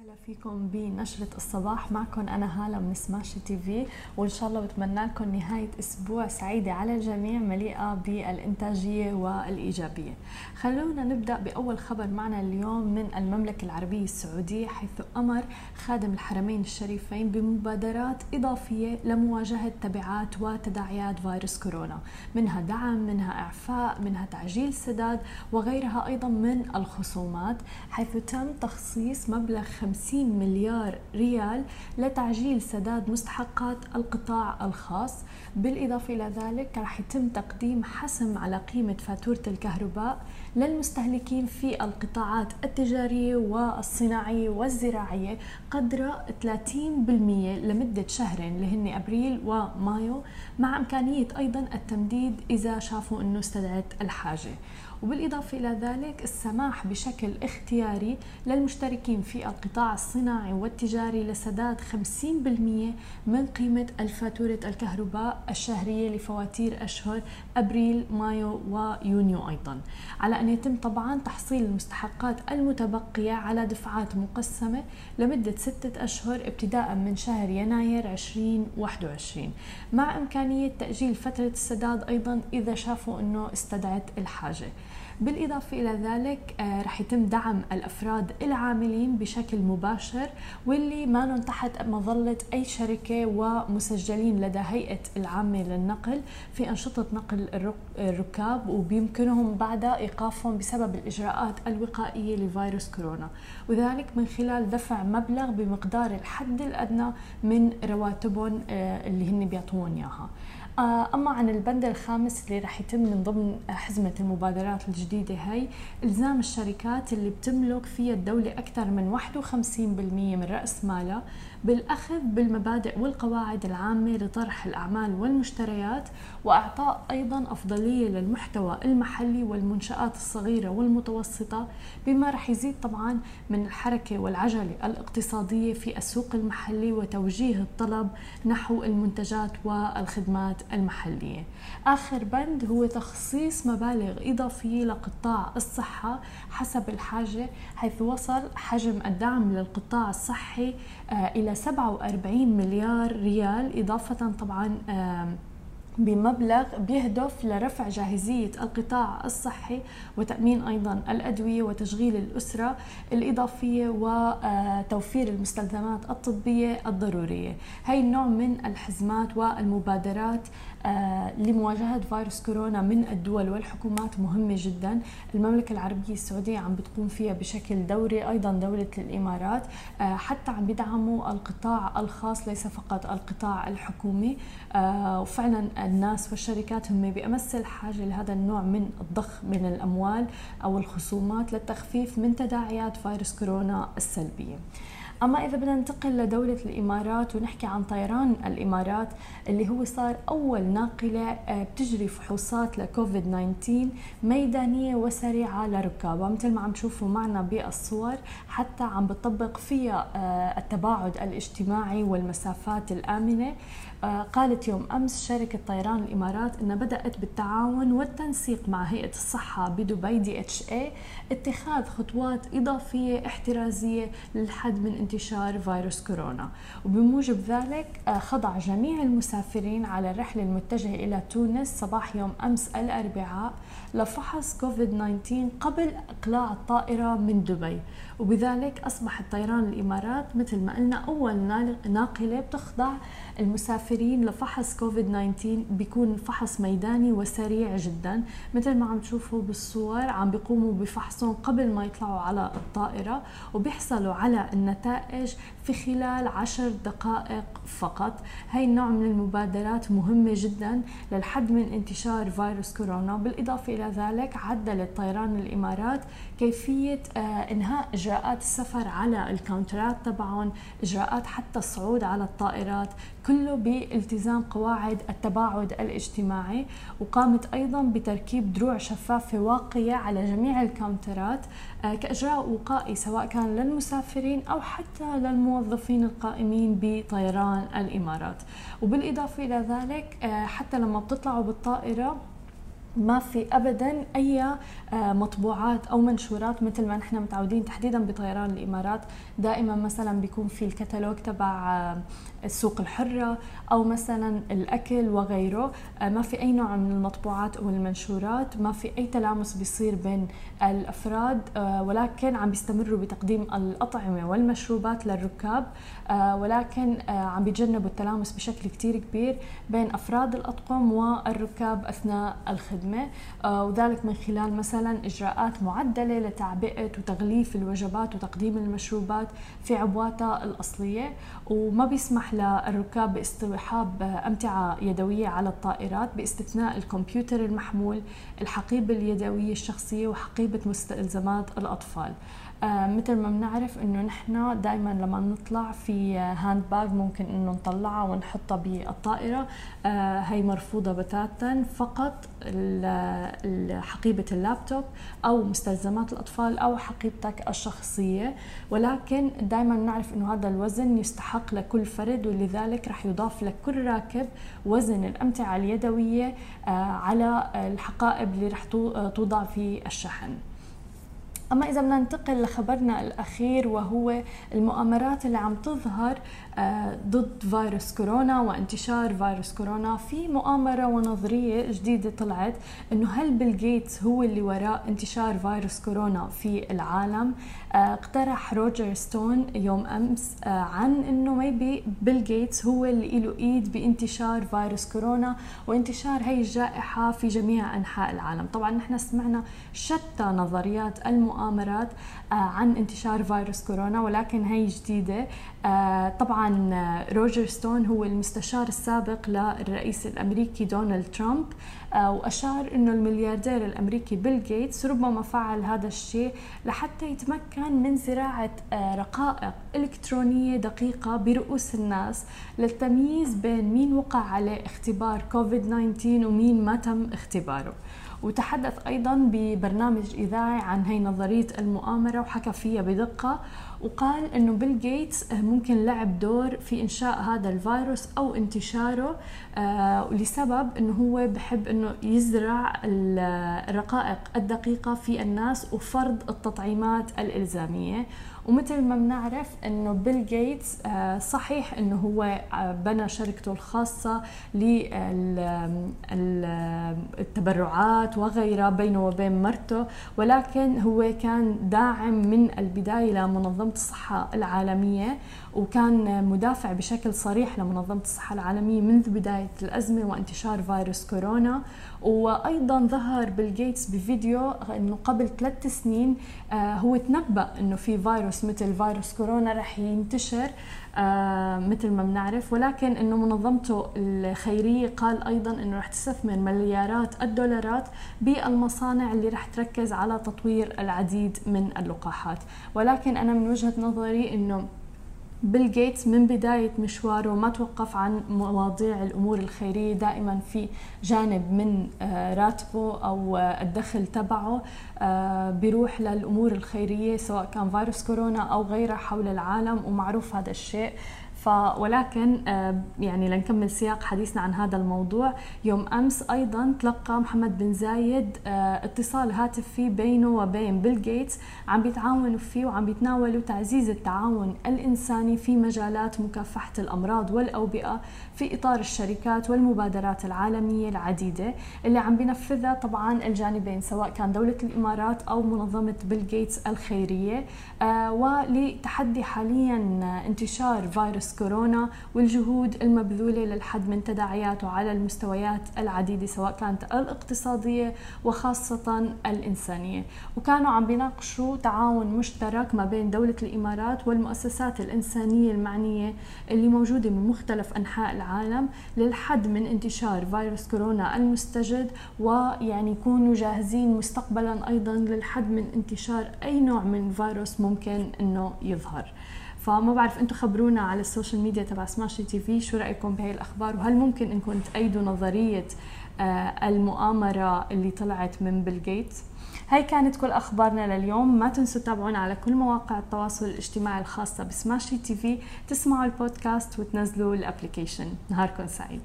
وسهلا فيكم بنشرة الصباح. معكم أنا هالة من سماش تي في وإن شاء الله بتمنى لكم نهاية أسبوع سعيدة على الجميع مليئة بالإنتاجية والإيجابية. خلونا نبدأ بأول خبر معنا اليوم من المملكة العربية السعودية حيث أمر خادم الحرمين الشريفين بمبادرات إضافية لمواجهة تبعات وتداعيات فيروس كورونا منها دعم منها إعفاء منها تعجيل سداد وغيرها أيضا من الخصومات حيث تم تخصيص مبلغ 50 مليار ريال لتعجيل سداد مستحقات القطاع الخاص. بالإضافة إلى ذلك راح يتم تقديم حسم على قيمة فاتورة الكهرباء للمستهلكين في القطاعات التجارية والصناعية والزراعية قدر 30% لمدة شهرين اللي هن أبريل ومايو مع إمكانية أيضا التمديد إذا شافوا أنه استدعت الحاجة. وبالإضافة إلى ذلك السماح بشكل اختياري للمشتركين في القطاع الصناعي والتجاري لسداد 50% من قيمة الفاتورة الكهرباء الشهرية لفواتير أشهر أبريل مايو ويونيو أيضا. على أن يتم طبعا تحصيل المستحقات المتبقية على دفعات مقسمة لمدة ستة أشهر ابتداء من شهر يناير 2021 مع إمكانية تأجيل فترة السداد أيضا إذا شافوا أنه استدعت الحاجة. بالإضافة إلى ذلك آه، رح يتم دعم الأفراد العاملين بشكل مباشر واللي ما تحت مظلة أي شركة ومسجلين لدى هيئة العامة للنقل في أنشطة نقل الركاب وبيمكنهم بعد إيقافهم بسبب الإجراءات الوقائية لفيروس كورونا. وذلك من خلال دفع مبلغ بمقدار الحد الأدنى من رواتبهم آه، اللي هن بيعطوهم إياها. آه، أما عن البند الخامس اللي رح يتم من ضمن حزمة المبادرات الجديدة هي إلزام الشركات اللي بتملك فيها الدولة أكثر من 51% من رأس مالها. بالأخذ بالمبادئ والقواعد العامة لطرح الأعمال والمشتريات وإعطاء أيضا أفضلية للمحتوى المحلي والمنشآت الصغيرة والمتوسطة بما رح يزيد طبعا من الحركة والعجلة الاقتصادية في السوق المحلي وتوجيه الطلب نحو المنتجات والخدمات المحلية. آخر بند هو تخصيص مبالغ إضافية لقطاع الصحة حسب الحاجة حيث وصل حجم الدعم للقطاع الصحي آه، إلى 47 مليار ريال إضافة طبعا بمبلغ بيهدف لرفع جاهزية القطاع الصحي وتأمين أيضا الأدوية وتشغيل الأسرة الإضافية وتوفير المستلزمات الطبية الضرورية. هاي النوع من الحزمات والمبادرات آه، لمواجهة فيروس كورونا من الدول والحكومات مهمة جدا. المملكة العربية السعودية عم بتقوم فيها بشكل دوري أيضا دولة الإمارات آه، حتى عم بيدعموا القطاع الخاص ليس فقط القطاع الحكومي. آه، وفعلا الناس والشركات هم بأمس الحاجة لهذا النوع من الضخ من الأموال أو الخصومات للتخفيف من تداعيات فيروس كورونا السلبية. أما إذا بدنا ننتقل لدولة الإمارات ونحكي عن طيران الإمارات اللي هو صار أول ناقلة آه، بتجري فحوصات لكوفيد 19 ميدانية وسريعة لركابها مثل ما عم تشوفوا معنا بالصور حتى عم بتطبق فيها آه، التباعد الاجتماعي والمسافات الآمنة. آه، قالت يوم أمس شركة طيران الإمارات أنها بدأت بالتعاون والتنسيق مع هيئة الصحة بدبي دي إتش اي اتخاذ خطوات إضافية احترازية للحد من انتشار فيروس كورونا. وبموجب ذلك آه، خضع جميع المسافرين على الرحلة المتجهة إلى تونس صباح يوم أمس الأربعاء لفحص كوفيد 19 قبل إقلاع الطائرة من دبي. وبذلك أصبح طيران الإمارات مثل ما قلنا أول ناقلة بتخضع المسافرين لفحص كوفيد 19 بيكون فحص ميداني وسريع جدا. مثل ما عم تشوفوا بالصور عم بيقوموا بفحصهم قبل ما يطلعوا على الطائرة وبيحصلوا على النتائج في خلال عشر دقائق فقط. هاي النوع من المبادرات مهمة جدا للحد من انتشار فيروس كورونا. بالإضافة إلى ذلك عدل طيران الإمارات كيفية آه، إنهاء إجراءات السفر على الكاونترات تبعهم إجراءات حتى الصعود على الطائرات كله بالتزام قواعد التباعد الاجتماعي. وقامت أيضا بتركيب دروع شفافة واقية على جميع الكاونترات آه، كإجراء وقائي سواء كان للمسافرين أو حتى للموظفين القائمين بطيران الإمارات. وبالإضافة إلى ذلك آه، حتى لما بتطلعوا بالطائرة ما في ابدا أي آه، مطبوعات أو منشورات مثل ما نحن متعودين تحديدا بطيران الإمارات. دائما مثلا بيكون في الكتالوج تبع آه، السوق الحرة أو مثلا الأكل وغيره. آه، ما في أي نوع من المطبوعات أو المنشورات. ما في أي تلامس بيصير بين الأفراد. ولكن عم بيستمروا بتقديم الأطعمة والمشروبات للركاب. ولكن عم بيتجنبوا التلامس بشكل كتير كبير بين أفراد الأطقم والركاب أثناء الخدمة وذلك من خلال مثلا إجراءات معدلة لتعبئة وتغليف الوجبات وتقديم المشروبات في عبواتها الأصلية. وما بيسمح للركاب باصطحاب أمتعة يدوية على الطائرات باستثناء الكمبيوتر المحمول الحقيبة اليدوية الشخصية وحقيبة مستلزمات الأطفال. آه مثل ما بنعرف إنه نحن دائما لما نطلع في hand bag ممكن إنه نطلعها ونحطها بالطائرة. آه هي مرفوضة بتاتا فقط حقيبة اللابتوب أو مستلزمات الأطفال أو حقيبتك الشخصية. ولكن دائما نعرف إنه هذا الوزن يستحق لكل فرد ولذلك رح يضاف لكل راكب وزن الأمتعة اليدوية آه على الحقائب اللي رح توضع في الشحن. أما إذا بدنا ننتقل لخبرنا الأخير وهو المؤامرات اللي عم تظهر آه، ضد فيروس كورونا وانتشار فيروس كورونا. في مؤامرة ونظرية جديدة طلعت إنه هل بيل جيتس هو اللي وراء انتشار فيروس كورونا في العالم؟ آه، اقترح روجر ستون يوم أمس آه، عن إنه maybe بيل جيتس هو اللي له إيد بانتشار فيروس كورونا. وانتشار هي الجائحة في جميع أنحاء العالم. طبعا نحن سمعنا شتى نظريات المؤامرات عن انتشار فيروس كورونا ولكن هي جديدة. طبعا روجر ستون هو المستشار السابق للرئيس الأمريكي دونالد ترامب آه، وأشار إنه الملياردير الأمريكي بيل جيتس ربما فعل هذا الشيء لحتى يتمكن من زراعة آه، رقائق إلكترونية دقيقة برؤوس الناس للتمييز بين مين وقع عليه اختبار كوفيد 19 ومين ما تم اختباره. وتحدث أيضا ببرنامج إذاعي عن هي نظريه المؤامرة وحكى فيها بدقة وقال إنه بيل جيتس ممكن لعب دور في إنشاء هذا الفيروس أو انتشاره آه لسبب إنه هو بحب إنه يزرع الرقائق الدقيقة في الناس وفرض التطعيمات الإلزامية. ومثل ما بنعرف إنه بيل جيتس آه، صحيح إنه هو آه، بنى شركته الخاصة للتبرعات وغيرها بينه وبين مرته ولكن هو كان داعم من البداية لمنظمة الصحة العالمية وكان مدافع بشكل صريح لمنظمة الصحة العالمية منذ بداية الأزمة وانتشار فيروس كورونا. وأيضا ظهر بيل جيتس بفيديو إنه قبل ثلاث سنين آه، هو تنبأ إنه في فيروس مثل فيروس كورونا رح ينتشر آه، مثل ما بنعرف. ولكن إنه منظمته الخيرية قال أيضا إنه رح تستثمر مليارات الدولارات بالمصانع اللي رح تركز على تطوير العديد من اللقاحات. ولكن أنا من وجهة نظري إنه بيل جيتس من بداية مشواره ما توقف عن مواضيع الأمور الخيرية دائما في جانب من آه، راتبه أو آه، الدخل تبعه آه، بيروح للأمور الخيرية سواء كان فيروس كورونا أو غيرها حول العالم ومعروف هذا الشيء. ف ولكن آه، يعني لنكمل سياق حديثنا عن هذا الموضوع. يوم أمس أيضا تلقى محمد بن زايد آه، اتصال هاتفي بينه وبين بيل جيتس. عم بيتعاونوا فيه وعم بيتناولوا تعزيز التعاون الإنساني في مجالات مكافحة الأمراض والأوبئة في إطار الشركات والمبادرات العالمية العديدة. اللي عم بينفذها طبعا الجانبين سواء كان دولة الإمارات أو منظمة بيل جيتس الخيرية. آه، ولتحدي حاليا انتشار فيروس كورونا والجهود المبذولة للحد من تداعياته على المستويات العديدة سواء كانت الاقتصادية وخاصة الإنسانية. وكانوا عم بيناقشوا تعاون مشترك ما بين دولة الإمارات والمؤسسات الإنسانية المعنية اللي موجودة من مختلف أنحاء العالم للحد من انتشار فيروس كورونا المستجد ويعني يكونوا جاهزين مستقبلا أيضا للحد من انتشار أي نوع من فيروس ممكن أنه يظهر. فما بعرف أنتم خبرونا على ال social media تبع سماشي تي في شو رأيكم بهي الأخبار؟ وهل ممكن انكم تأيدوا نظرية آه، المؤامرة اللي طلعت من بيل جيتس؟ هاي كانت كل أخبارنا لليوم. ما تنسوا تتابعونا على كل مواقع التواصل الاجتماعي الخاصة بسماشي تي في. تسمعوا البودكاست وتنزلوا ال application نهاركم سعيد.